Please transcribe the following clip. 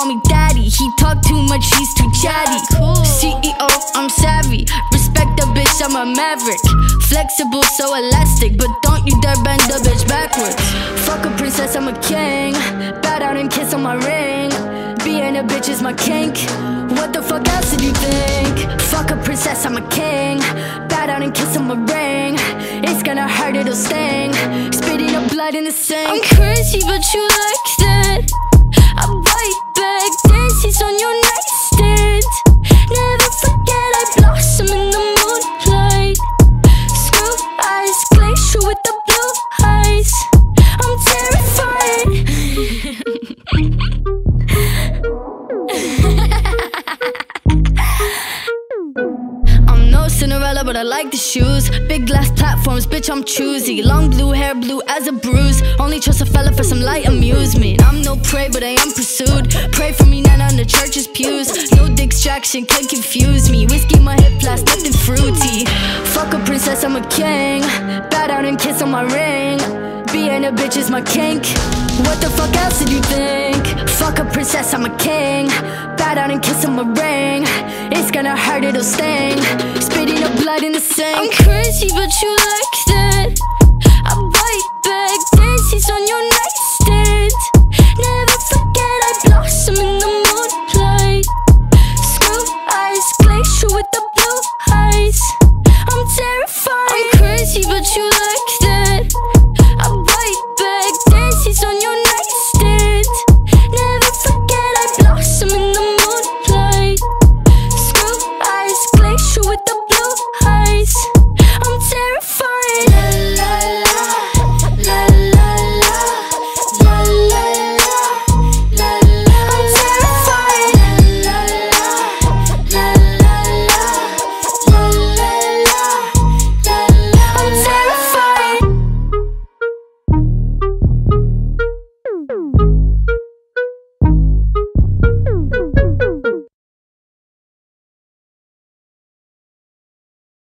call me Daisy. He talk too much, he's too chatty. CEO, I'm savvy. Respect the bitch, I'm a maverick. Flexible, so elastic, but don't you dare bend the bitch backwards. Fuck a princess, I'm a king. Bow down and kiss on my ring. Being a bitch is my kink. What the fuck else did you think? Fuck a princess, I'm a king. Bow down and kiss on my ring. It's gonna hurt, it'll sting. Spitting up blood in the sink. I'm crazy, but you like I like the shoes. Big glass platforms, bitch, I'm choosy. Long blue hair, blue as a bruise. Only trust a fella for some light amusement. I'm no prey, but I am pursued. Pray for me, not on the church's pews. No distraction can confuse me. Whiskey, my hip blast, nothing fruity. Fuck a princess, I'm a king. Bow down and kiss on my ring. Being a bitch is my kink. What the fuck else did you think? Fuck a princess, I'm a king. Bow down and kiss on my ring. It's gonna hurt, it'll sting. Spitting blood in the sink. I'm crazy, but you like that. I bite back, dances on your nightstand. Never forget I blossom in the moonlight. Screw eyes, glacier with the blue